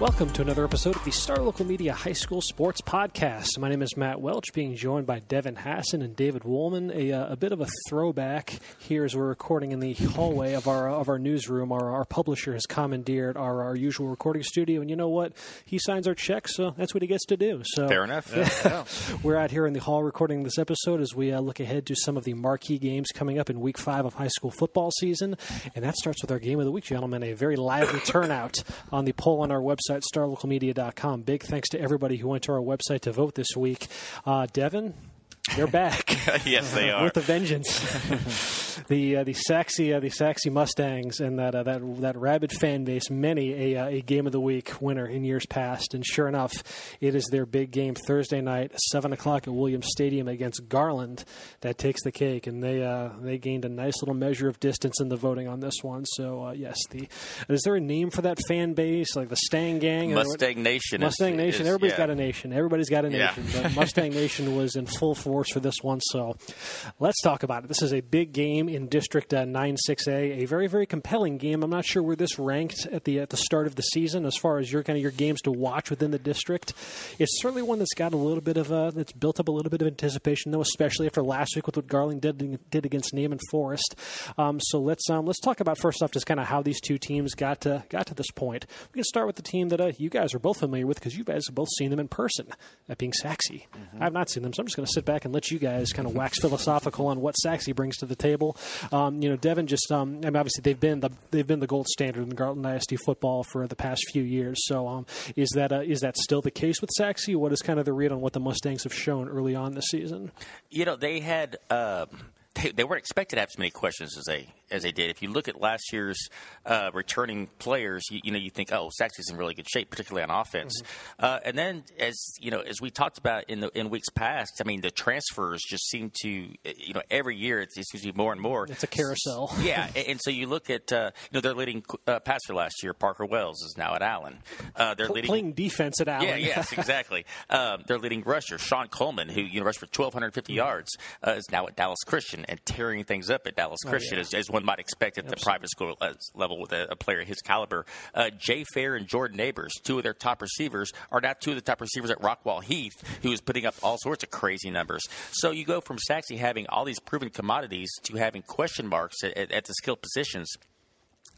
Welcome to another episode of the Star Local Media High School Sports Podcast. My name is Matt Welch, being joined by Devin Hassan and David Woolman. A, uh, a bit of a throwback here as we're recording in the hallway of our of our newsroom. Our, our publisher has commandeered our, our usual recording studio, and you know what? He signs our checks, so that's what he gets to do. So fair enough. Yeah. we're out here in the hall recording this episode as we uh, look ahead to some of the marquee games coming up in Week Five of high school football season, and that starts with our game of the week, gentlemen. A very lively turnout on the poll on our website website, starlocalmedia.com. Big thanks to everybody who went to our website to vote this week. Uh, Devin, they're back. yes, they are with a vengeance. the uh, the sexy uh, the sexy Mustangs and that uh, that that rabid fan base. Many a, uh, a game of the week winner in years past, and sure enough, it is their big game Thursday night, seven o'clock at Williams Stadium against Garland. That takes the cake, and they uh, they gained a nice little measure of distance in the voting on this one. So uh, yes, the is there a name for that fan base like the Stang Gang? Mustang Nation. Mustang is, Nation. Is, Everybody's yeah. got a nation. Everybody's got a nation. Yeah. But Mustang Nation was in full force for this one. So let's talk about it. This is a big game in District uh, 96A, a very very compelling game. I'm not sure where this ranked at the at the start of the season as far as your kind of your games to watch within the district. It's certainly one that's got a little bit of uh, that's built up a little bit of anticipation, though, especially after last week with what Garland did did against Naaman Forest. Um, so let's um, let's talk about first off just kind of how these two teams got to got to this point. We can start with the team that uh, you guys are both familiar with because you guys have both seen them in person. That being Sachse, Mm-hmm. I've not seen them, so I'm just going to sit back and let you guys kind of wax philosophical on what Sachse brings to the table. Um, you know, Devin just um, obviously they've been the they've been the gold standard in Garland ISD football for the past few years. So um, is that uh, is that still the case with Sachse? What is kind of the read on what the Mustangs have shown early on this season? You know, they had. Um, they, they weren't expected to have as many questions as they as they did. If you look at last year's uh, returning players, you, you, know you think, oh, Sachse's in really good shape, particularly on offense. Mm-hmm. Uh, and then, as you know, as we talked about in the in weeks past, I mean, the transfers just seem to, you know, every year it seems to be more and more. It's a carousel. yeah, and, and so you look at, uh, you know, their leading uh, passer last year, Parker Wells, is now at Allen. Uh, they're leading playing defense at Allen. Yeah, yes, exactly. um, their leading rusher, Sean Coleman, who you know rushed for 1,250 yards, uh, is now at Dallas Christian and tearing things up at Dallas Christian, oh, yeah. as, as, one might expect at Absolutely. the private school level with a, a player of his caliber. Uh, Jay Fair and Jordan Neighbors, two of their top receivers, are now two of the top receivers at Rockwall Heath, who is putting up all sorts of crazy numbers. So you go from Sachse having all these proven commodities to having question marks at, at, at the skill positions.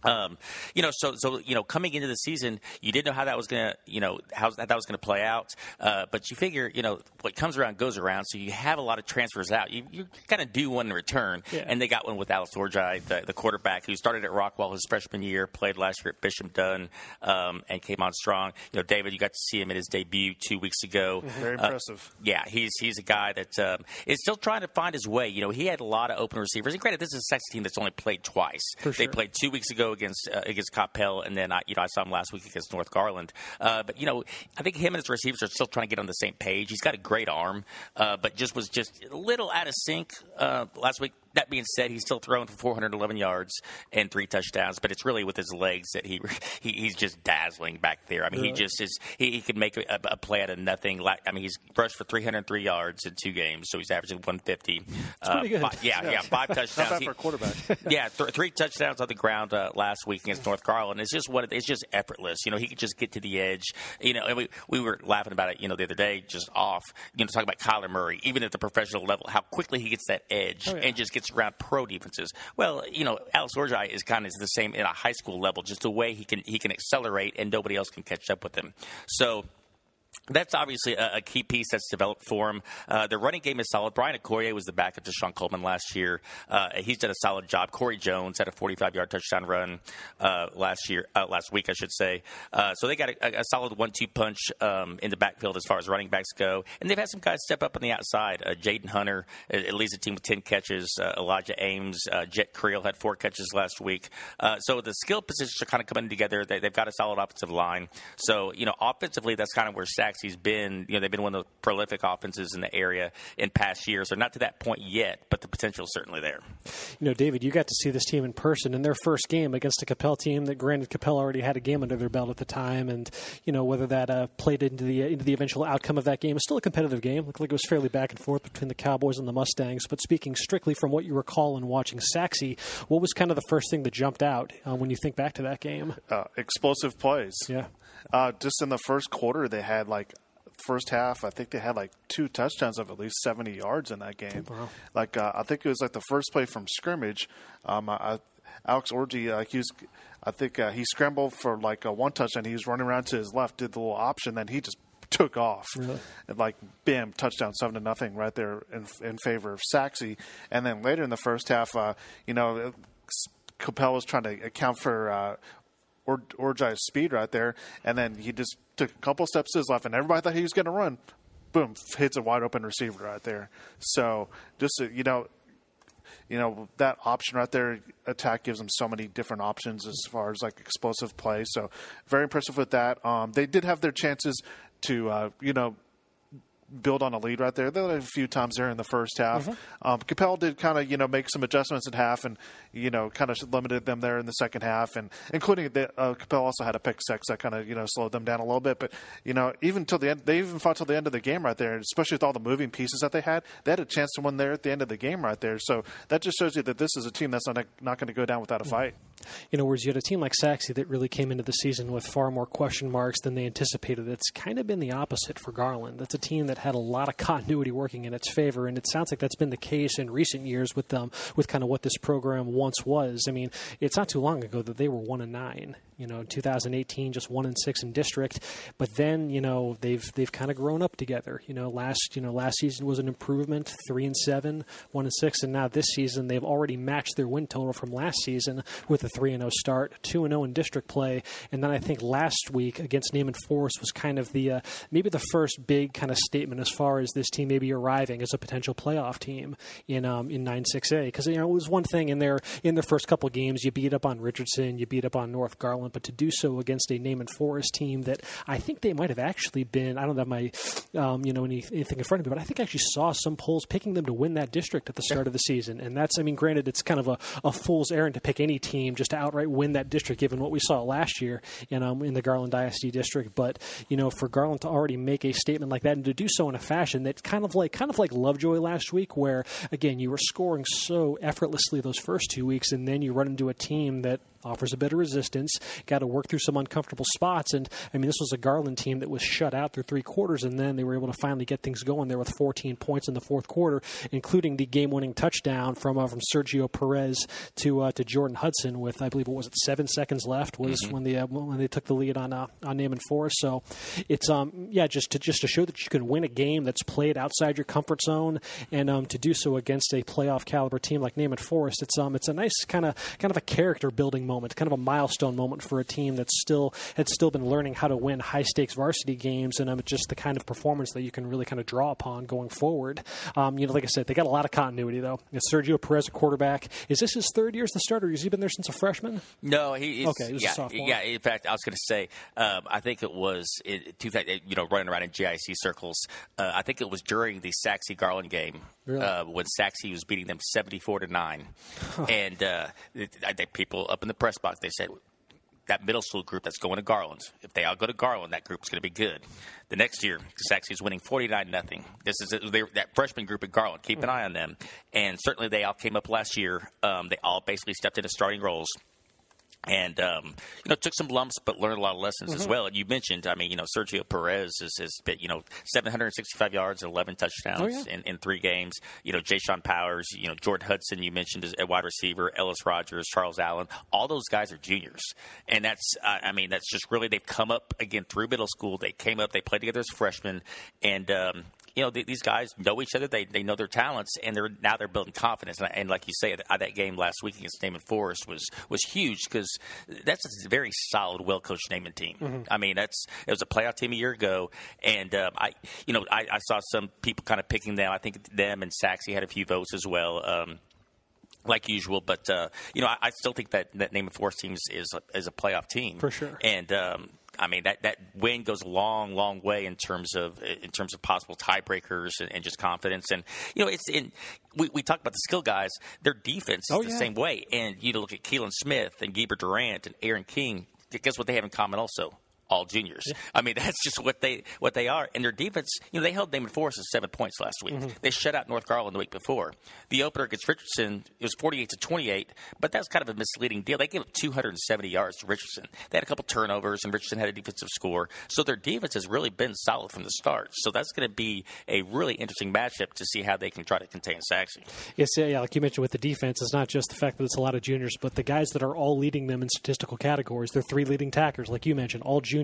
Um, you know, so so you know, coming into the season, you didn't know how that was gonna, you know, how that that was gonna play out. Uh, but you figure, you know, what comes around goes around. So you have a lot of transfers out. You, you kind of do one in return, yeah. and they got one with Alex Orji, the, the quarterback who started at Rockwall his freshman year, played last year at Bishop Dunne, um, and came on strong. You know, David, you got to see him in his debut two weeks ago. Mm-hmm. Very impressive. Uh, yeah, he's he's a guy that um, is still trying to find his way. You know, he had a lot of open receivers. And granted, this is a Sachse team that's only played twice. For they played two weeks ago against uh, against Coppell, and then I, you know I saw him last week against North Garland. Uh, but you know, I think him and his receivers are still trying to get on the same page. He's got a great arm, uh, but just was just a little out of sync uh, last week. That being said, he's still throwing for 411 yards and three touchdowns, but it's really with his legs that he, he he's just dazzling back there. I mean, he just is he, he could make a, a, play out of nothing. Like I mean, he's rushed for 303 yards in two games, so he's averaging 150. Uh, pretty good. Five, yeah, yeah, yeah, five touchdowns. Not bad for a quarterback. yeah, th- three touchdowns on the ground uh, last week against North Garland. It's just what it's just effortless. You know, he could just get to the edge. You know, and we we were laughing about it. You know, the other day, just off. You know, talking about Kyler Murray, even at the professional level, how quickly he gets that edge Oh, yeah. and just gets around pro defenses. Well, you know, Alex Orji is kind of the same in a high school level, just the way he can he can accelerate and nobody else can catch up with him. So that's obviously a, key piece that's developed for him. Uh, the running game is solid. Brian Okoye was the backup to Sean Coleman last year. Uh, he's done a solid job. Corey Jones had a 45-yard touchdown run uh, last year, uh, last week, I should say. Uh, so they got a, a solid one-two punch um, in the backfield as far as running backs go, and they've had some guys step up on the outside. Uh, Jaden Hunter it leads the team with 10 catches. Elijah Ames, Jet Creel had four catches last week. so the skill positions are kind of coming together. They, have got a solid offensive line. So you know, offensively, that's kind of where Sachse's been, you know, they've been one of the prolific offenses in the area in past years. They're not to that point yet, but the potential is certainly there. You know, David, you got to see this team in person in their first game against a Coppell team that, granted, Coppell already had a game under their belt at the time, and you know whether that uh, played into the into the eventual outcome of that game. It's still a competitive game. Looked like it was fairly back and forth between the Cowboys and the Mustangs. But speaking strictly from what you recall in watching Sachse, what was kind of the first thing that jumped out uh, when you think back to that game? Uh, explosive plays. Yeah. Uh, just in the first quarter, they had like first half, I think they had like two touchdowns of at least 70 yards in that game. Wow. Like uh, I think it was like the first play from scrimmage. Um, I, Alex Orji, uh, he was, I think uh, he scrambled for like a one touchdown. He was running around to his left, did the little option, then he just took off. Really? And like bam, touchdown seven to nothing right there in, in favor of Sachse. And then later in the first half, uh, you know, Coppell was trying to account for uh, or Orji's speed right there, and then he just took a couple steps to his left, and everybody thought he was going to run. Boom, hits a wide open receiver right there. So just you know, you know that option right there, attack gives them so many different options as far as like explosive play. So very impressive with that. Um, they did have their chances to uh, you know build on a lead right there. They had a few times there in the first half. Mm-hmm. Um, Coppell did kind of you know make some adjustments in half and you know kind of limited them there in the second half, and including the, uh, Coppell also had a pick six that kind of you know slowed them down a little bit. But you know even till the end, they even fought till the end of the game right there, especially with all the moving pieces that they had. They had a chance to win there at the end of the game right there. So that just shows you that this is a team that's not not going to go down without a fight. You know, whereas you had a team like Sachse that really came into the season with far more question marks than they anticipated. It's kind of been the opposite for Garland. That's a team that had a lot of continuity working in its favor, and it sounds like that's been the case in recent years with them, with kind of what this program once was. I mean, it's not too long ago that they were one and nine. You know, in 2018, just one and six in district, but then you know they've they've kind of grown up together. You know, last you know last season was an improvement, three and seven, one and six, and now this season they've already matched their win total from last season with a three and zero start, two and zero in district play, and then I think last week against Naaman Forest was kind of the uh, maybe the first big kind of statement as far as this team maybe arriving as a potential playoff team in um, in nine six A. Because you know it was one thing in their in their first couple games you beat up on Richardson, you beat up on North Garland, but to do so against a Naaman Forest team that I think they might have actually been I don't have my um, you know any, anything in front of me, but I think I actually saw some polls picking them to win that district at the start of the season, and that's I mean granted it's kind of a, a fool's errand to pick any team just to outright win that district given what we saw last year in um, in the Garland ISD district, but you know for Garland to already make a statement like that and to do so in a fashion that kind of like kind of like Lovejoy last week, where again you were scoring so effortlessly those first two weeks, and then you run into a team that offers a bit of resistance. Got to work through some uncomfortable spots, and I mean, this was a Garland team that was shut out through three quarters, and then they were able to finally get things going there with 14 points in the fourth quarter, including the game-winning touchdown from uh, from Sergio Perez to uh, to Jordan Hudson with I believe what was it seven seconds left was mm-hmm. when they uh, when they took the lead on uh, on Naaman Forest. So it's um yeah just to just to show that you can win a game that's played outside your comfort zone, and um to do so against a playoff caliber team like Naaman Forest. It's um it's a nice kind of kind of a character building moment, kind of a milestone moment for a team that's still had still been learning how to win high stakes varsity games, and um, just the kind of performance that you can really kind of draw upon going forward. Um, you know, like I said, they got a lot of continuity though. Sergio Perez, a quarterback, is this his third year as the starter? Has he been there since a freshman? No, he okay. Yeah, a sophomore. Yeah, in fact, I was going to say, um, I think it was it, you know running around in GIC circles. Uh, I think it was during the Sachse Garland game really? uh, when Sachse was beating them seventy four to nine, and uh, I think people up in the press box they said that middle school group that's going to Garland. If they all go to Garland, that group's going to be good. The next year, Sachse is winning forty nine nothing. This is they, that freshman group at Garland. Keep an eye on them, and certainly they all came up last year. Um, they all basically stepped into starting roles. And um, you know took some lumps but learned a lot of lessons mm-hmm. as well. And you mentioned, I mean, you know, Sergio Perez has, has been, you know 765 yards and 11 touchdowns oh, yeah. in, in three games. You know, Jay Sean Powers, you know, Jordan Hudson, you mentioned as a wide receiver, Ellis Rogers, Charles Allen, all those guys are juniors, and that's uh, I mean that's just really they've come up again through middle school. They came up, they played together as freshmen, and um, you know, these guys know each other. They they know their talents, and they're now they're building confidence. And, and like you say, that, that game last week against Naaman Forest was was huge because that's a very solid, well coached Naaman team. Mm-hmm. I mean, that's it was a playoff team a year ago, and um, I you know I, I, saw some people kind of picking them. I think them and Sachse had a few votes as well. Um, like usual. But uh, you know, I, I, still think that that Name Naaman Forest team is, is a, is a playoff team for sure. And um, I mean that that win goes a long, long way in terms of in terms of possible tiebreakers and, and just confidence. And you know, it's in we, we talk about the skill guys. Their defense is oh, the yeah. same way. And you look at Keelan Smith and Geber Durant and Aaron King. Guess what they have in common also? All juniors. Yeah. I mean, that's just what they what they are. And their defense, you know, they held Naaman Forest to seven points last week. Mm-hmm. They shut out North Garland the week before. The opener against Richardson it was forty eight to twenty eight, but that's kind of a misleading deal. They gave up two hundred and seventy yards to Richardson. They had a couple turnovers, and Richardson had a defensive score. So their defense has really been solid from the start. So that's going to be a really interesting matchup to see how they can try to contain Sachse. Yes, yeah, like you mentioned with the defense, it's not just the fact that it's a lot of juniors, but the guys that are all leading them in statistical categories. They're three leading tackers, like you mentioned, all juniors.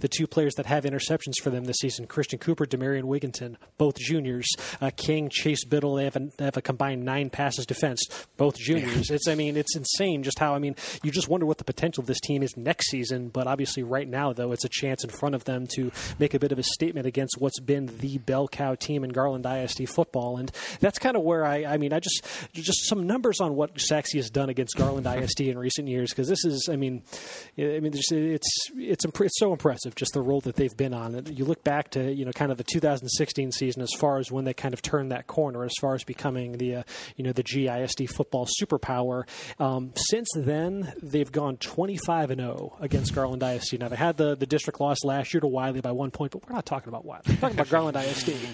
The two players that have interceptions for them this season Christian Cooper, Demarion Wigginton, both juniors. Uh, King, Chase Biddle, they have, a, they have a combined nine passes defense, both juniors. It's, I mean, it's insane just how, I mean, you just wonder what the potential of this team is next season. But obviously, right now, though, it's a chance in front of them to make a bit of a statement against what's been the bell cow team in Garland ISD football. And that's kind of where I, I mean, I just, just some numbers on what Sachse has done against Garland ISD in recent years, because this is, I mean, I mean, it's, it's, it's, it's so impressive, just the role that they've been on. You look back to you know kind of the 2016 season as far as when they kind of turned that corner as far as becoming the uh, you know the GISD football superpower. Um, since then, they've gone 25 and 0 against Garland ISD. Now they had the the district loss last year to Wylie by one point, but we're not talking about Wylie. We're talking about Garland ISD.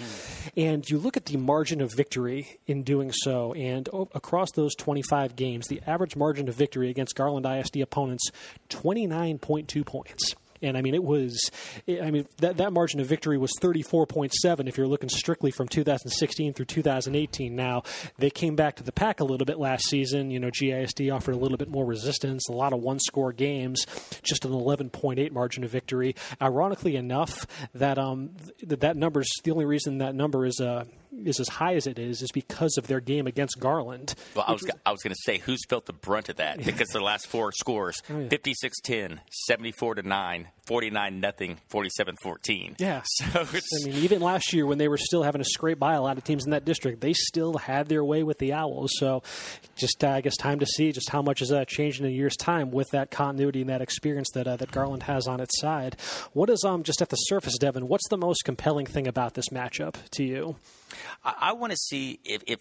And you look at the margin of victory in doing so, and across those 25 games, the average margin of victory against Garland ISD opponents 29.2 points. And I mean, it was, I mean, that, that margin of victory was 34.7 if you're looking strictly from 2016 through 2018. Now, they came back to the pack a little bit last season. You know, GISD offered a little bit more resistance, a lot of one score games, just an 11.8 margin of victory. Ironically enough, that, um, that, that number's the only reason that number is, uh, is as high as it is is because of their game against Garland. Well, I was, I was going to say who's felt the brunt of that because the last four scores oh, yeah. 56-10, 74 to 9, 49 nothing, 47-14. Yeah. So I mean even last year when they were still having to scrape by a lot of teams in that district, they still had their way with the Owls. So just uh, I guess time to see just how much is that changing in a year's time with that continuity and that experience that uh, that Garland has on its side. What is um just at the surface, Devin? What's the most compelling thing about this matchup to you? I, I want to see if, if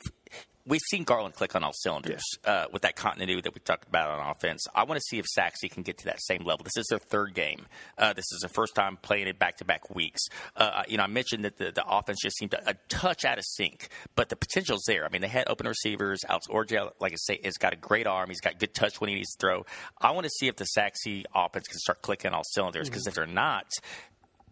we've seen Garland click on all cylinders yeah. uh, with that continuity that we talked about on offense. I want to see if Sachse can get to that same level. This is their third game. Uh, this is the first time playing it back to back weeks. Uh, you know, I mentioned that the, the offense just seemed a, a touch out of sync, but the potential's there. I mean, they had open receivers. Alex Orji, like I say, has got a great arm. He's got good touch when he needs to throw. I want to see if the Sachse offense can start clicking on all cylinders because mm-hmm. if they're not,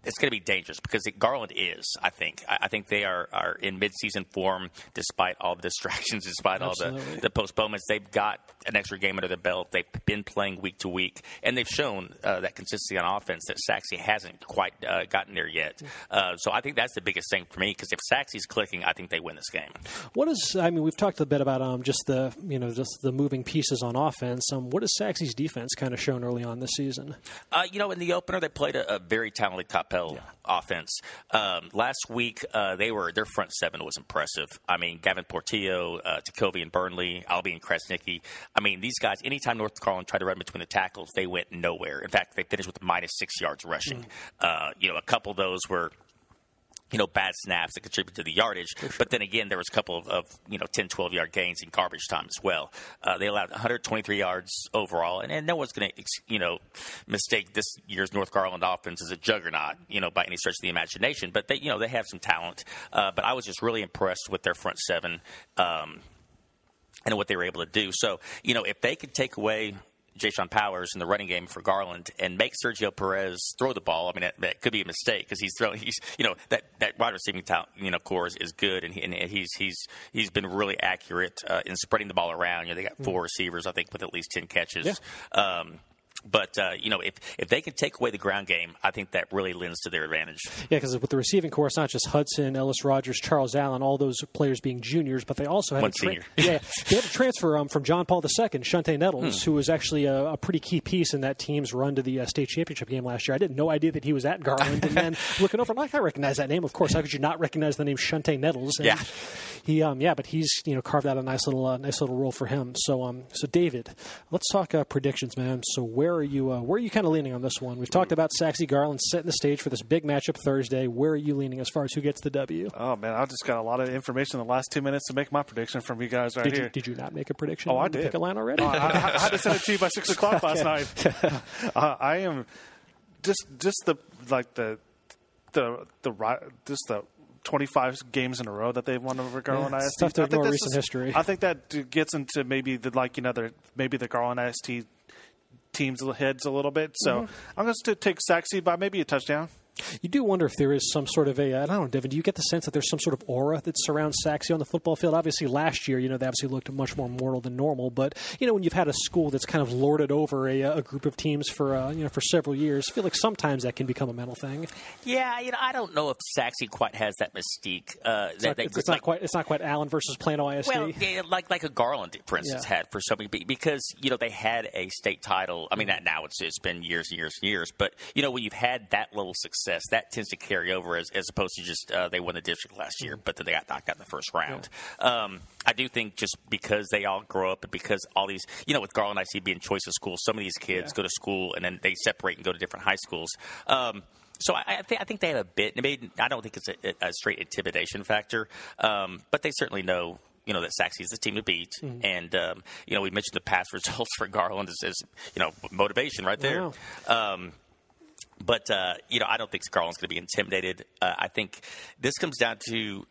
it's going to be dangerous because Garland is. I think. I, think they are, are in midseason form despite all the distractions, despite Absolutely. all the, the postponements. They've got an extra game under their belt. They've been playing week to week, and they've shown uh, that consistency on offense that Sachse hasn't quite uh, gotten there yet. Uh, so I think that's the biggest thing for me because if Sachse's clicking, I think they win this game. What is? I mean, we've talked a bit about um, just the you know just the moving pieces on offense. Um, what has Sachse's defense kind of shown early on this season? Uh, you know, in the opener, they played a, a very talented top yeah. offense. Um, last week, uh, they were their front seven was impressive. I mean, Gavin Portillo, uh, Takovi and Burnley, Albie and Krasnicki. I mean, these guys. Anytime North Garland tried to run between the tackles, they went nowhere. In fact, they finished with minus six yards rushing. Mm. Uh, you know, a couple of those were you know, bad snaps that contribute to the yardage. Sure. But then again, there was a couple of, of, you know, 10, 12 yard gains in garbage time as well. Uh, they allowed 123 yards overall, and, and no one's going to, you know, mistake this year's North Garland offense as a juggernaut, you know, by any stretch of the imagination. But they, you know, they have some talent. Uh, but I was just really impressed with their front seven um, and what they were able to do. So, you know, if they could take away Jay-Sean Powers in the running game for Garland and make Sergio Perez throw the ball. I mean, that, that could be a mistake because he's throwing. He's you know that that wide receiving talent, you know core is, is good, and, he, and he's he's he's been really accurate uh, in spreading the ball around. You know, they got four receivers, I think, with at least ten catches. Yeah. Um, but uh, you know, if if they can take away the ground game, I think that really lends to their advantage. Yeah, because with the receiving core, it's not just Hudson, Ellis Rogers, Charles Allen, all those players being juniors, but they also had One a tra- senior. yeah, they had a transfer um, from John Paul II, Shunte Nettles, Hmm. who was actually a, a pretty key piece in that team's run to the uh, state championship game last year. I didn't no idea that he was at Garland, and then looking over, I'm like, I recognize that name. Of course, how could you not recognize the name Shunte Nettles? And Yeah. He um yeah, but he's you know carved out a nice little uh, nice little role for him. So um so David, let's talk uh, predictions, man. So where are you uh, where are you kind of leaning on this one? We've talked about Sachse Garland setting the stage for this big matchup Thursday. Where are you leaning as far as who gets the W? Oh man, I just got a lot of information in the last two minutes to make my prediction from you guys right Did here. you did you not make a prediction? Oh, I did. Picket line already. Oh, I, I, I had to send it to you by six o'clock last night. uh, I am just just the like the the the just the. 25 games in a row that they've won over Garland Yeah, ISD. tough to I think ignore that's recent just- history. I think that gets into maybe the like you know the maybe the Garland ISD teams heads a little bit. So Mm-hmm. I'm going to take Sachse by maybe a touchdown. You do wonder if there is some sort of a, I don't know, Devin, do you get the sense that there's some sort of aura that surrounds Sachse on the football field? Obviously, last year, you know, they obviously looked much more mortal than normal, but, you know, when you've had a school that's kind of lorded over a, a group of teams for, uh, you know, for several years, I feel like sometimes that can become a mental thing. Yeah, you know, I don't know if Sachse quite has that mystique. Uh, that not, it's, it's like, not quite, it's not quite Allen versus Plano ISD. Well, yeah, like like a Garland, for instance, Yeah. had for so many because you know they had a state title. I mean, that now it's it's been years and years and years. But you know when you've had that little success, that tends to carry over as, as opposed to just uh, they won the district last year, but then they got knocked out in the first round. Um, I do think just because they all grow up and because all these, you know, with Garland, I see being choice of schools. Some of these kids go to school and then they separate and go to different high schools. Um, so I, I, think, I think they have a bit. Maybe, I don't think it's a, a straight intimidation factor, um, but they certainly know. You know that Sachse's the team to beat, and um, you know we mentioned the past results for Garland as, as you know motivation right there. Wow. Um, but uh, you know, I don't think Garland's going to be intimidated. Uh, I think this comes down to.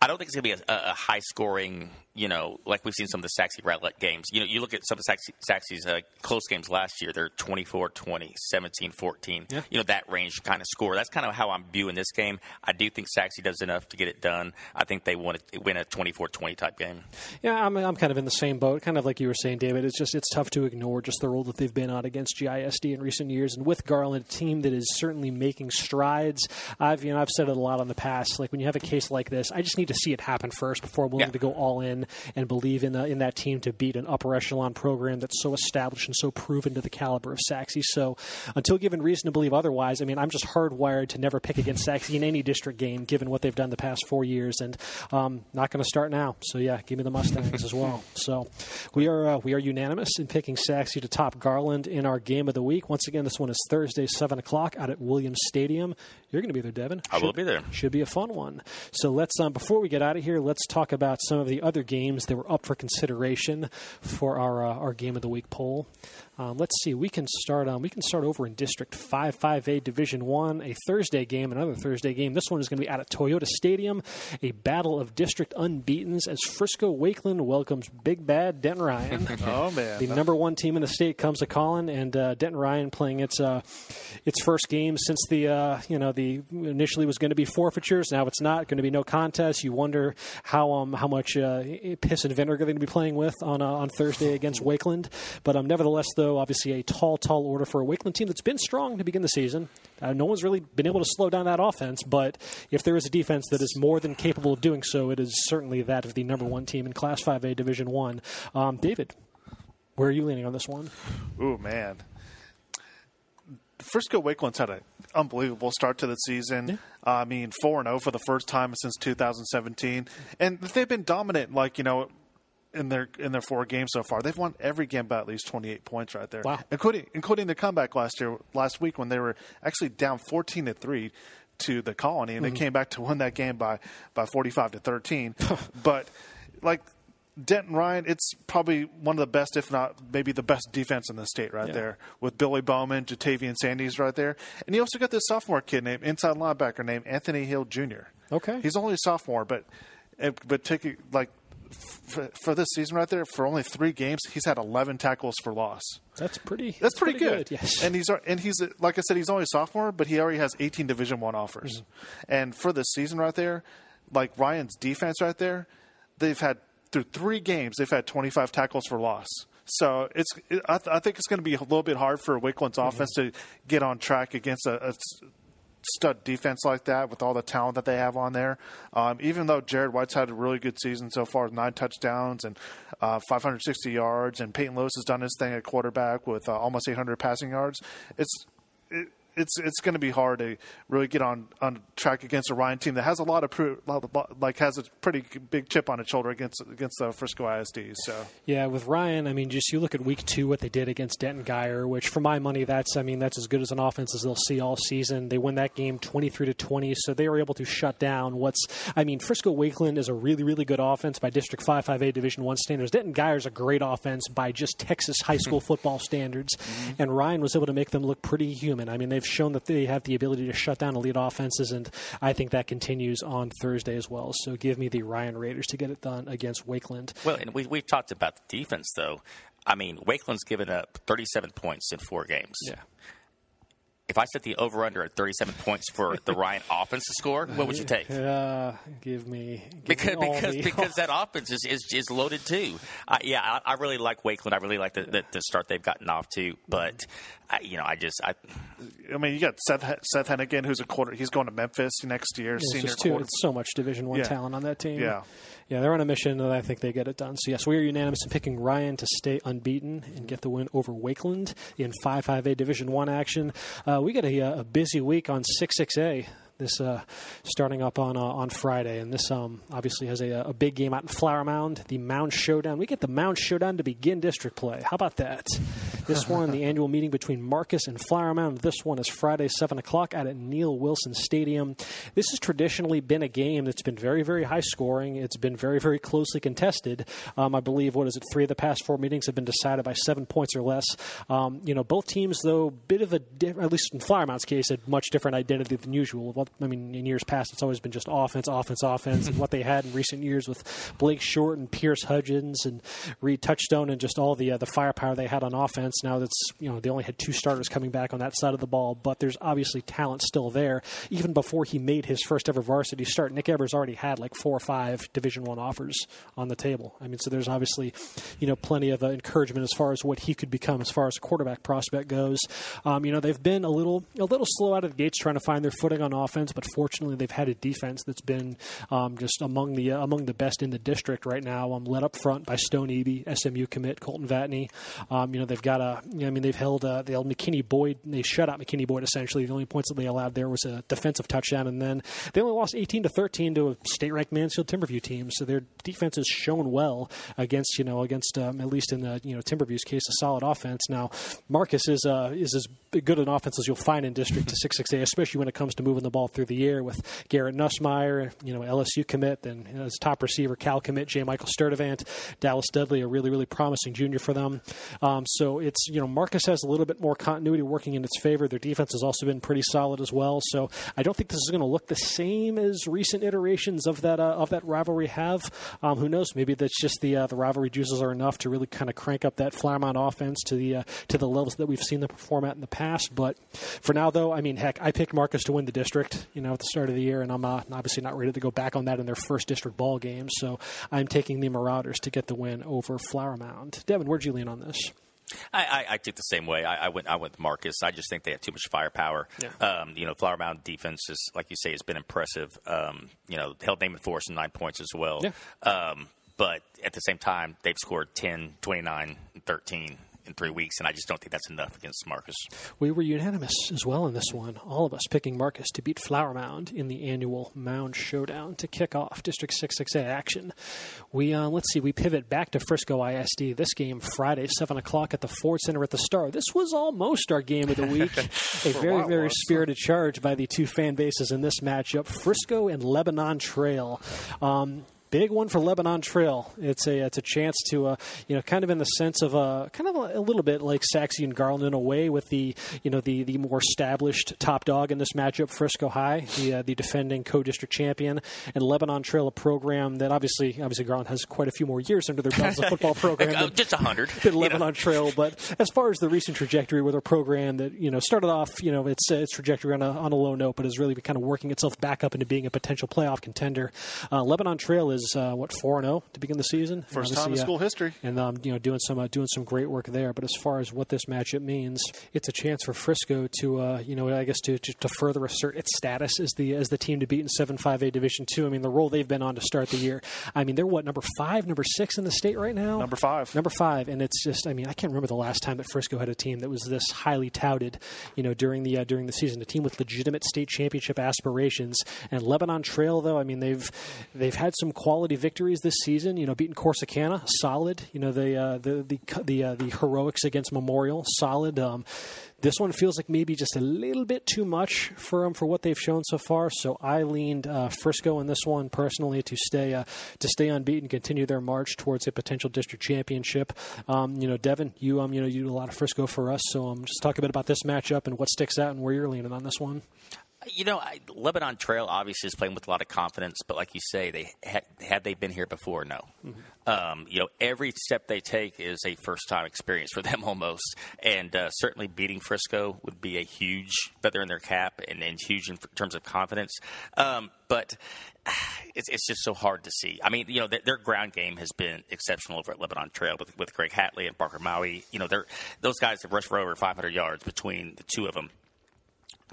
I don't think it's going to be a, a high scoring, you know, like we've seen some of the Sachse Rowlett games. You know, you look at some of the Sachse, Sachse's uh, close games last year, they're 24 20, 17 14. Yeah. You know, that range kind of score. That's kind of how I'm viewing this game. I do think Sachse does enough to get it done. I think they want to win a 24 20 type game. Yeah, I'm, I'm kind of in the same boat. Kind of like you were saying, David. It's just it's tough to ignore just the role that they've been on against GISD in recent years, and with Garland, a team that is certainly making strides. I've you know I've said it a lot in the past. Like when you have a case like this, I just need to see it happen first before I'm willing Yeah. to go all in and believe in uh, in that team to beat an upper echelon program that's so established and so proven to the caliber of Sachse. So until given reason to believe otherwise, I mean I'm just hardwired to never pick against Sachse in any district game, given what they've done the past four years, and um, not going to start now. So yeah, give me the Mustangs as well. So we are uh, we are unanimous in picking Sachse to top Garland in our game of the week. Once again, this one is Thursday, seven o'clock out at Williams Stadium. You're going to be there, Devin. I will be there. Should be a fun one. So let's um, before we get out of here, let's talk about some of the other games that were up for consideration for our uh, our game of the week poll. Um, let's see. We can start. Um, we can start over in District Five, Five A, Division One. A Thursday game, another Thursday game. This one is going to be out at Toyota Stadium. A battle of district unbeaten's as Frisco Wakeland welcomes Big Bad Denton Ryan. Oh man, The number one team in the state comes a calling, and uh, Denton Ryan playing its uh, its first game since the uh, you know the initially was going to be forfeitures. Now it's not going to be no contest. You wonder how um how much uh, piss and vinegar they're going to be playing with on uh, on Thursday against Wakeland. But um, nevertheless, though, obviously a tall, tall order for a Wakeland team that's been strong to begin the season. Uh, no one's really been able to slow down that offense, but if there is a defense that is more than capable of doing so, it is certainly that of the number one team in Class 5A Division One. Um, David, where are you leaning on this one? Ooh man, Frisco Wakeland's had an unbelievable start to the season. Uh, I mean, four and zero for the first time since 2017, and they've been dominant. Like you know. In their in their four games so far, they've won every game by at least twenty eight points right there, Wow. including including the comeback last year last week when they were actually down fourteen to three to the Colony, and they came back to win that game by by forty five to thirteen. but like Denton Ryan, it's probably one of the best, if not maybe the best defense in the state right Yeah. there with Billy Bowman, Jatavian Sandys right there. And you also got this sophomore kid named inside linebacker named Anthony Hill Jr. Okay. He's only a sophomore, but eh, but take it like for, for this season right there, for only three games, he's had 11 tackles for loss. That's pretty. That's pretty, good. Yes. And he's and he's like I said, he's only a sophomore, but he already has 18 Division One offers. Mm-hmm. And for this season right there, like Ryan's defense right there, they've had through three games, they've had 25 tackles for loss. So it's it, I, th- I think it's going to be a little bit hard for Wakeland's Mm-hmm. offense to get on track against a, a stud defense like that with all the talent that they have on there. Um, even though Jared White's had a really good season so far, nine touchdowns and uh, 560 yards, and Peyton Lewis has done his thing at quarterback with uh, almost 800 passing yards. It's it, it's it's going to be hard to really get on, on track against a Ryan team that has a lot of pro, like has a pretty big chip on its shoulder against against the Frisco ISD. So Yeah, with Ryan, I mean, just you look at week two, what they did against Denton Guyer, which for my money, that's I mean, that's as good as an offense as they'll see all season. They win that game twenty three to twenty, so they were able to shut down what's I mean, Frisco Wakeland is a really really good offense by District Five Five A Division One standards. Denton Guyer's a great offense by just Texas high school football standards, mm-hmm. and Ryan was able to make them look pretty human. I mean, they've shown that they have the ability to shut down elite offenses, and I think that continues on Thursday as well. So give me the Ryan Raiders to get it done against Wakeland. Well, and we, we've talked about the defense, though. I mean, Wakeland's given up 37 points in four games. Yeah. If I set the over under at 37 points for the Ryan offense to score, what would you take? Uh, give me give Because me all because the- because that offense is, is, is loaded too. I, yeah, I, I really like Wakeland. I really like the, the, the start they've gotten off to. But I, you know, I just I, I mean, you got Seth Seth Henigan, who's a quarter. He's going to Memphis next year. it's senior just too, it's so much Division One Yeah. talent on that team. Yeah. Yeah, they're on a mission, and I think they get it done. So yes, we are unanimous in picking Ryan to stay unbeaten and get the win over Wakeland in five five A Division One action. Uh, we got a, a busy week on six six A. This uh, starting up on uh, on Friday, and this um, obviously has a, a big game out in Flower Mound, the Mound Showdown. We get the Mound Showdown to begin district play. How about that? This one, the annual meeting between Marcus and Flower Mound. This one is Friday, seven o'clock, out at Neil Wilson Stadium. This has traditionally been a game that's been very, very high scoring. It's been very, very closely contested. Um, I believe what is it? Three of the past four meetings have been decided by seven points or less. Um, you know, both teams though, a bit of a di- at least in Flower Mound's case, a much different identity than usual. Well, I mean, in years past, it's always been just offense, offense, offense, and what they had in recent years with Blake Short and Pierce Hudgens and Reed Touchstone and just all the uh, the firepower they had on offense. Now that's you know they only had two starters coming back on that side of the ball, but there's obviously talent still there. Even before he made his first ever varsity start, Nick Evers already had like four or five Division One offers on the table. I mean, so there's obviously you know plenty of uh, encouragement as far as what he could become as far as a quarterback prospect goes. Um, you know they've been a little a little slow out of the gates trying to find their footing on offense, but fortunately they've had a defense that's been um, just among the uh, among the best in the district right now. Um, led up front by Stone Eby, SMU commit Colton Vatney. Um, you know they've got a. You know, I mean they've held uh, they held McKinney Boyd. They shut out McKinney Boyd essentially. The only points that they allowed there was a defensive touchdown, and then they only lost 18 to 13 to a state ranked Mansfield Timberview team. So their defense has shown well against you know against um, at least in the you know Timberview's case a solid offense. Now Marcus is uh, is as good an offense as you'll find in District to 6-6A, especially when it comes to moving the ball through the year with Garrett Nussmeier, you know LSU commit, then you know, his top receiver Cal commit J. Michael Sturdivant, Dallas Dudley, a really really promising junior for them. Um, so it's you know Marcus has a little bit more continuity working in its favor. Their defense has also been pretty solid as well. So I don't think this is going to look the same as recent iterations of that uh, of that rivalry have. Um, who knows? Maybe that's just the uh, the rivalry juices are enough to really kind of crank up that Mound offense to the uh, to the levels that we've seen them perform at in the past. But for now, though, I mean, heck, I picked Marcus to win the district. You know, at the start of the year, and I'm uh, obviously not ready to go back on that in their first district ball game. So I'm taking the Marauders to get the win over Flower Mound. Devin, where'd you lean on this? I, I, I took the same way. I, I went I went with Marcus. I just think they have too much firepower. Yeah. Um, you know, Flower Mound defense is like you say has been impressive. Um, you know, held Naaman Forest in nine points as well. Yeah. Um, but at the same time, they've scored 10, 29, and 13 in three weeks, and I just don't think that's enough against Marcus. We were unanimous as well in this one. All of us picking Marcus to beat Flower Mound in the annual Mound Showdown to kick off District 66A action. We uh, let's see, we pivot back to Frisco ISD. This game Friday, seven o'clock at the Ford Center at the Star. This was almost our game of the week. a very it very spirited charge by the two fan bases in this matchup: Frisco and Lebanon Trail. Um, big one for Lebanon Trail. It's a it's a chance to uh, you know kind of in the sense of uh, kind of a, a, little bit like Sachse and Garland in a way with the you know the the more established top dog in this matchup, Frisco High, the uh, the defending co-district champion, and Lebanon Trail, a program that obviously obviously Garland has quite a few more years under their belt as a football program, than, just a hundred than Lebanon know. Trail. But as far as the recent trajectory with a program that you know started off you know its its trajectory on a on a low note, but has really been kind of working itself back up into being a potential playoff contender. Uh, Lebanon Trail is uh, what four and zero oh to begin the season. First time in uh, school history, and um, you know doing some uh, doing some great work there. But as far as what this matchup means, it's a chance for Frisco to uh, you know I guess to, to, to further assert its status as the as the team to beat in seven five A Division two. I mean the role they've been on to start the year. I mean they're what number five, number six in the state right now. Number five, number five, and it's just I mean I can't remember the last time that Frisco had a team that was this highly touted. You know during the uh, during the season, a team with legitimate state championship aspirations. And Lebanon Trail though I mean they've they've had some quality victories this season. You know, beating Corsicana, solid. You know, the uh, the the the, uh, the heroics against Memorial, solid. Um, this one feels like maybe just a little bit too much for them for what they've shown so far. So I leaned uh, Frisco in this one personally to stay uh, to stay unbeaten, continue their march towards a potential district championship. Um, you know, Devin, you um, you know, you do a lot of Frisco for us. So um, just talk a bit about this matchup and what sticks out and where you're leaning on this one. You know, Lebanon Trail obviously is playing with a lot of confidence, but like you say, they had, had they been here before? No. Mm-hmm. Um, you know, every step they take is a first time experience for them almost, and uh, certainly beating Frisco would be a huge feather in their cap and, and huge in terms of confidence. Um, but it's, it's just so hard to see. I mean, you know, their, their, ground game has been exceptional over at Lebanon Trail with, with Greg Hatley and Parker Maui. You know, they're, those guys have rushed for over 500 yards between the two of them.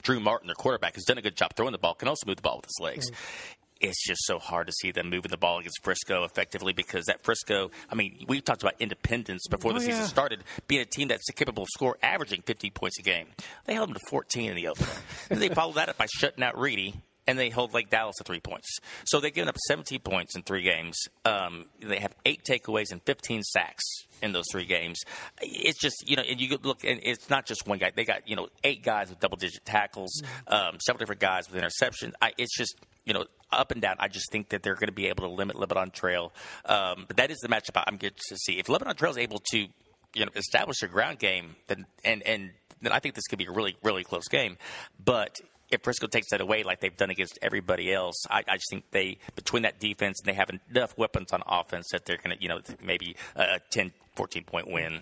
Drew Martin, their quarterback, has done a good job throwing the ball, can also move the ball with his legs. Mm-hmm it's just so hard to see them moving the ball against Frisco effectively because that Frisco, I mean, we talked about independence before the oh, season yeah. started, being a team that's capable of score averaging 50 points a game. They held them to 14 in the opener. they followed that up by shutting out Reedy and they hold Lake Dallas to three points. So they've given up 17 points in three games. Um, they have eight takeaways and 15 sacks in those three games. It's just you know, and you look, and it's not just one guy. They got you know eight guys with double digit tackles, um, several different guys with interception. I, it's just you know up and down. I just think that they're going to be able to limit Lebanon Trail. Um, but that is the matchup I'm getting to see. If Lebanon Trail is able to you know establish a ground game, then and and then I think this could be a really really close game. But if Frisco takes that away like they've done against everybody else, I, I, just think they between that defense and they have enough weapons on offense that they're going to, you know, maybe a 10, 14 point win.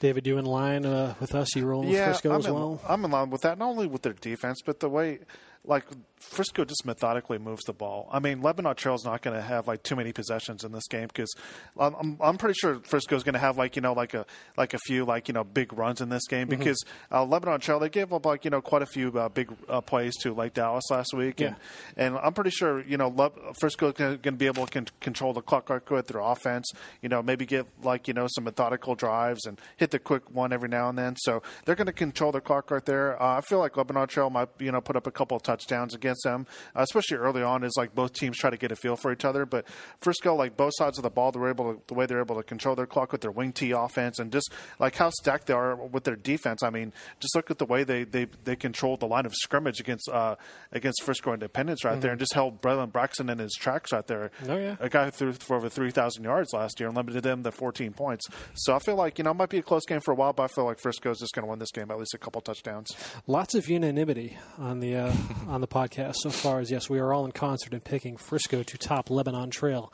David, you in line uh, with us? You rolling yeah, with Frisco I'm as in, well? I'm in line with that. Not only with their defense, but the way like Frisco just methodically moves the ball. I mean, Lebanon Trail's not going to have like too many possessions in this game because I'm, I'm pretty sure Frisco's going to have like you know like a like a few like you know big runs in this game mm-hmm. because uh, Lebanon Trail they gave up like you know quite a few uh, big uh, plays to like Dallas last week yeah. and and I'm pretty sure you know Le- Frisco's going to be able to con- control the clock with their offense. You know, maybe get like you know some methodical drives and hit the quick one every now and then. So they're going to control the clock right there. Uh, I feel like Lebanon Trail might you know put up a couple of touchdowns touchdowns against them, uh, especially early on. Is like both teams try to get a feel for each other. But Frisco, like both sides of the ball, they're able to, the way they're able to control their clock with their wing T offense and just like how stacked they are with their defense. I mean, just look at the way they they they controlled the line of scrimmage against uh, against Frisco Independence right mm-hmm. there, and just held Braylon Braxton in his tracks right there. Oh yeah, a guy who threw for over three thousand yards last year and limited them to fourteen points. So I feel like you know it might be a close game for a while, but I feel like Frisco is just going to win this game at least a couple touchdowns. Lots of unanimity on the uh, on the podcast so far as yes, we are all in concert in picking Frisco to top Lebanon Trail.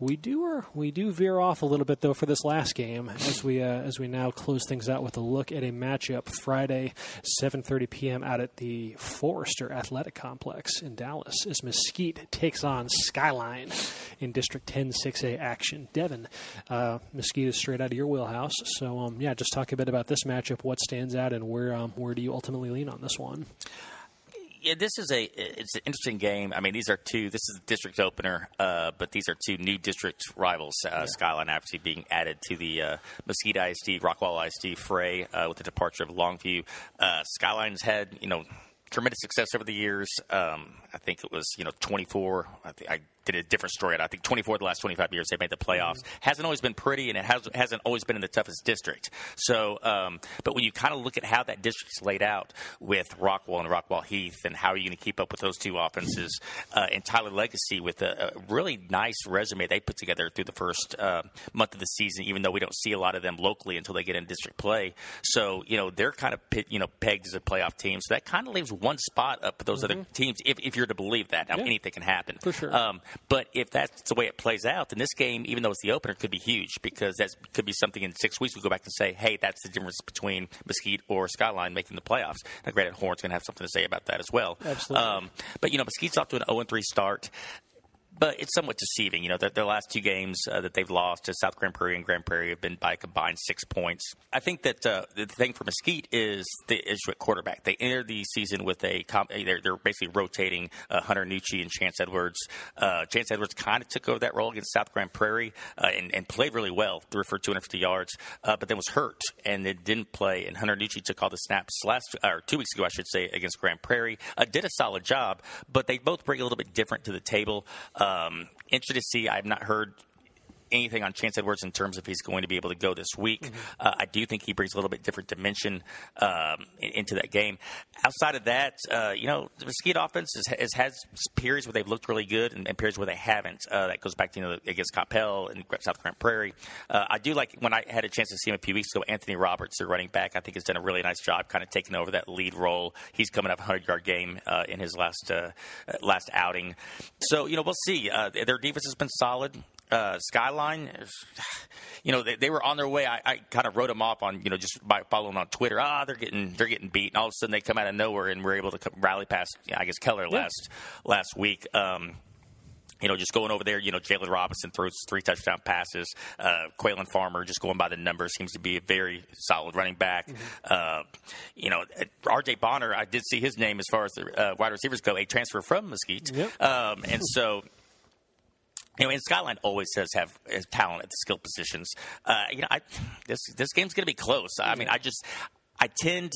We do we do veer off a little bit though for this last game as we uh, as we now close things out with a look at a matchup Friday 7:30 p.m. out at the Forester Athletic Complex in Dallas as Mesquite takes on Skyline in District 10 6A action. Devin, uh, Mesquite is straight out of your wheelhouse, so um, yeah, just talk a bit about this matchup, what stands out, and where um, where do you ultimately lean on this one? Yeah, this is a it's an interesting game. I mean, these are two. This is the district opener, uh, but these are two new district rivals. Uh, yeah. Skyline actually being added to the uh, Mesquite ISD Rockwall ISD fray uh, with the departure of Longview. Uh, Skyline's had you know tremendous success over the years. Um, I think it was you know 24. I, th- I did a different story. I think 24 of the last 25 years they've made the playoffs. Mm-hmm. Hasn't always been pretty, and it has, hasn't always been in the toughest district. So, um, but when you kind of look at how that district's laid out with Rockwall and Rockwall Heath, and how are you going to keep up with those two offenses, uh, and Tyler Legacy with a, a, really nice resume they put together through the first uh, month of the season, even though we don't see a lot of them locally until they get in district play. So, you know, they're kind of you know pegged as a playoff team. So that kind of leaves one spot up for those mm-hmm. other teams, if, if you're to believe that. Now, yeah. anything can happen. For sure. Um, but if that's the way it plays out, then this game, even though it's the opener, could be huge because that could be something in six weeks we go back and say, hey, that's the difference between Mesquite or Skyline making the playoffs. Now, granted, Horn's going to have something to say about that as well. Absolutely. Um, but, you know, Mesquite's off to an 0 3 start but it's somewhat deceiving. You know, the, the last two games uh, that they've lost to South Grand Prairie and Grand Prairie have been by a combined six points. I think that uh, the thing for Mesquite is the issue at quarterback. They entered the season with a they're, they're basically rotating uh, Hunter Nucci and Chance Edwards. Uh, Chance Edwards kind of took over that role against South Grand Prairie uh, and, and, played really well, threw for 250 yards, uh, but then was hurt and it didn't play. And Hunter Nucci took all the snaps last or two weeks ago, I should say, against Grand Prairie. did a solid job, but they both bring a little bit different to the table. Um, interested to see. I've not heard anything on Chance Edwards in terms of he's going to be able to go this week. Mm-hmm. Uh, I do think he brings a little bit different dimension um, into that game. Outside of that, uh, you know, the Mesquite offense has, has, had periods where they've looked really good and, and periods where they haven't. Uh, that goes back to you know against Coppell and South Grand Prairie. Uh, I do like when I had a chance to see him a few weeks ago. Anthony Roberts, their running back, I think has done a really nice job, kind of taking over that lead role. He's coming up a hundred yard game uh, in his last uh, last outing. So you know we'll see. their defense has been solid uh, Skyline, you know, they, they, were on their way. I, I kind of wrote them off on, you know, just by following on Twitter. Ah, oh, they're getting they're getting beat, and all of a sudden they come out of nowhere and we're able to rally past, you know, I guess Keller yeah. last last week. Um, you know, just going over there, you know, Jalen Robinson throws three touchdown passes. Uh, Quaylen Farmer, just going by the numbers, seems to be a very solid running back. Mm-hmm. Uh, you know, R.J. Bonner, I did see his name as far as the uh, wide receivers go, a transfer from Mesquite. Yep. Um, and so you know, and Skyline always does have, have talent at the skill positions. Uh, you know, I, this this game's going to be close. I mean, I just I tend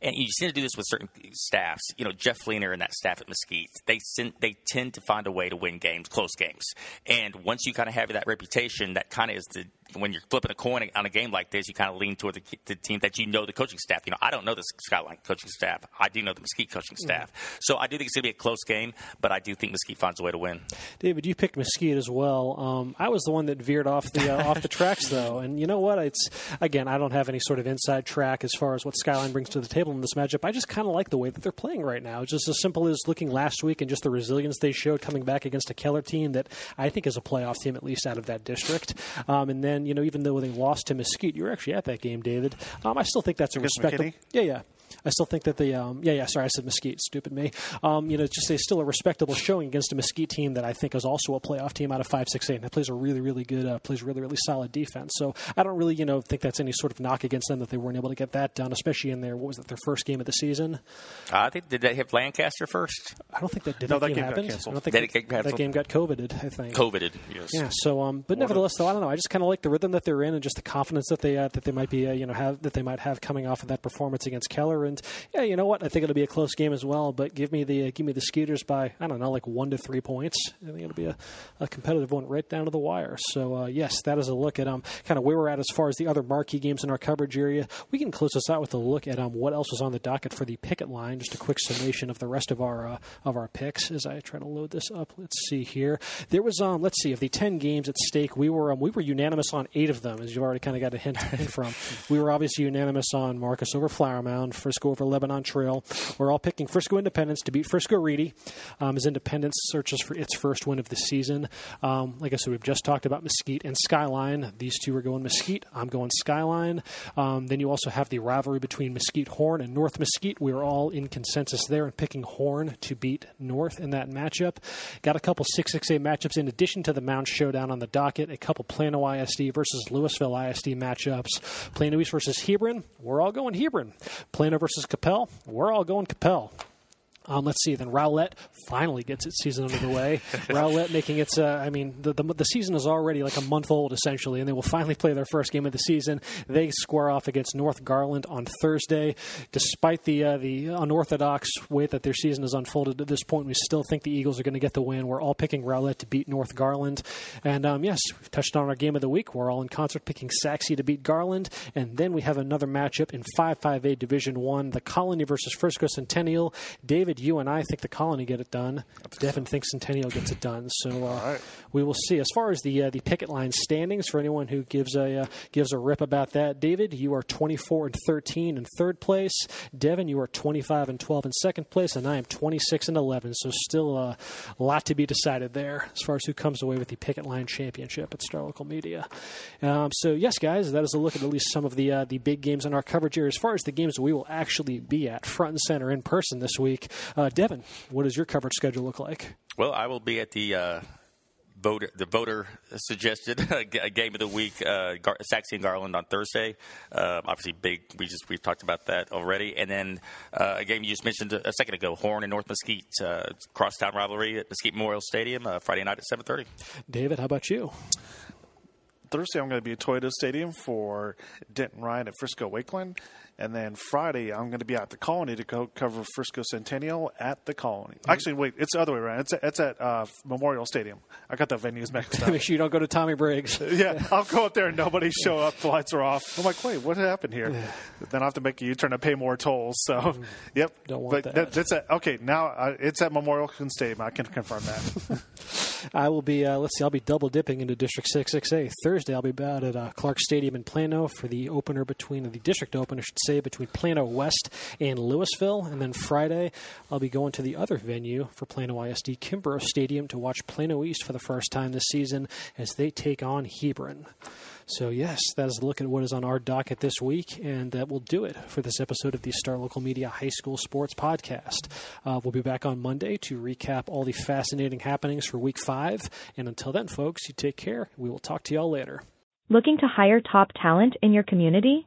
and you tend to do this with certain staffs. You know, Jeff Fleener and that staff at Mesquite, they they tend to find a way to win games, close games. And once you kind of have that reputation, that kind of is the when you're flipping a coin on a game like this, you kind of lean toward the, the, team that you know the coaching staff. You know, I don't know the Skyline coaching staff. I do know the Mesquite coaching mm-hmm. staff. Mm-hmm. So I do think it's going to be a close game, but I do think Mesquite finds a way to win. David, you picked Mesquite as well. Um, I was the one that veered off the uh, off the tracks though, and you know what? It's again, I don't have any sort of inside track as far as what Skyline brings to the table in this matchup. I just kind of like the way that they're playing right now. It's just as simple as looking last week and just the resilience they showed coming back against a Keller team that I think is a playoff team at least out of that district. Um, and then you know even though they lost to Mesquite. You were actually at that game, David. Um, I still think that's a respectable. Yeah, yeah. I still think that the um, yeah yeah sorry I said Mesquite stupid me. Um, you know it's just a still a respectable showing against a Mesquite team that I think is also a playoff team out of five six eight that plays a really really good uh, plays a really really solid defense. So I don't really you know think that's any sort of knock against them that they weren't able to get that done especially in their what was it their first game of the season? Uh, I think did they have Lancaster first? I don't think that did. No, that, game, game happened. I don't think that, that, that, game got coveted I think. Coveted yes. Yeah so um but nevertheless though I don't know. I just kind of like the rhythm that they're in and just the confidence that they uh, that they might be uh, you know have that they might have coming off of that performance against Keller and yeah you know what? I think it'll be a close game as well. But give me the uh, give me the Skeeters by I don't know, like one to three points. I think it'll be a, a competitive one right down to the wire. So uh, yes, that is a look at um kind of where we're at as far as the other marquee games in our coverage area. We can close this out with a look at um what else was on the docket for the picket line. Just a quick summation of the rest of our uh, of our picks as I try to load this up. Let's see here. There was um let's see of the ten games at stake. We were um, we were unanimous on eight of them, as you've already kind of got a hint from. We were obviously unanimous on Marcus over Flower Mound, Frisco over Lebanon Trail. We're all picking Frisco Independence to beat Frisco Reedy um, as Independence searches for its first win of the season. Um, like I said, we've just talked about Mesquite and Skyline. These two are going Mesquite. I'm going Skyline. Um, then you also have the rivalry between Mesquite Horn and North Mesquite. We are all in consensus there and picking Horn to beat North in that matchup. Got a couple 6-6A matchups in addition to the Mound Showdown on the docket. A couple Plano ISD versus Lewisville ISD matchups. Plano East versus Hebron. We're all going Hebron. Plano versus Coppell. We're all going Coppell. Um, let's see. Then Rowlett finally gets its season under the way. Rowlett making its. Uh, I mean, the, the, the season is already like a month old essentially, and they will finally play their first game of the season. They square off against North Garland on Thursday. Despite the uh, the unorthodox way that their season has unfolded at this point, we still think the Eagles are going to get the win. We're all picking Rowlett to beat North Garland, and um, yes, we've touched on our game of the week. We're all in concert picking Sachse to beat Garland, and then we have another matchup in 5-5A Division One: the Colony versus Frisco Centennial. David you and I think the Colony get it done. Devin thinks Centennial gets it done. So uh, right. we will see. As far as the uh, the picket line standings, for anyone who gives a uh, gives a rip about that, David, you are 24 and 13 in third place. Devin, you are 25 and 12 in second place, and I am 26 and 11. So still a lot to be decided there as far as who comes away with the picket line championship at Star Local Media. Um, so yes, guys, that is a look at at least some of the uh, the big games in our coverage here. As far as the games we will actually be at front and center in person this week, uh, Devin, what does your coverage schedule look like? Well, I will be at the uh, voter the voter suggested game of the week, uh, Gar- Sachse and Garland on Thursday. Uh, obviously, big. We just we've talked about that already, and then uh, a game you just mentioned a second ago, Horn and North Mesquite uh, crosstown rivalry at Mesquite Memorial Stadium uh, Friday night at seven thirty. David, how about you? Thursday, I'm going to be at Toyota Stadium for Denton Ryan at Frisco Wakeland. And then Friday, I'm going to be at the Colony to go cover Frisco Centennial at the Colony. Mm-hmm. Actually, wait, it's the other way around. It's at, it's at uh, Memorial Stadium. I got the venues mixed up. Make sure you don't go to Tommy Briggs. yeah, I'll go up there and nobody show up. The lights are off. I'm like, wait, what happened here? Then I have to make a U-turn to pay more tolls. So, yep. Mm-hmm. Don't want but that. that's at, okay. Now uh, it's at Memorial Stadium. I can confirm that. I will be. Uh, let's see. I'll be double dipping into District Six Six A Thursday. I'll be out at uh, Clark Stadium in Plano for the opener between the district opener, say, between Plano West and Lewisville. And then Friday, I'll be going to the other venue for Plano ISD, Kimbrough Stadium, to watch Plano East for the first time this season as they take on Hebron. So, yes, that is a look at what is on our docket this week, and that will do it for this episode of the Star Local Media High School Sports Podcast. Uh, we'll be back on Monday to recap all the fascinating happenings for week five. And until then, folks, you take care. We will talk to y'all later. Looking to hire top talent in your community?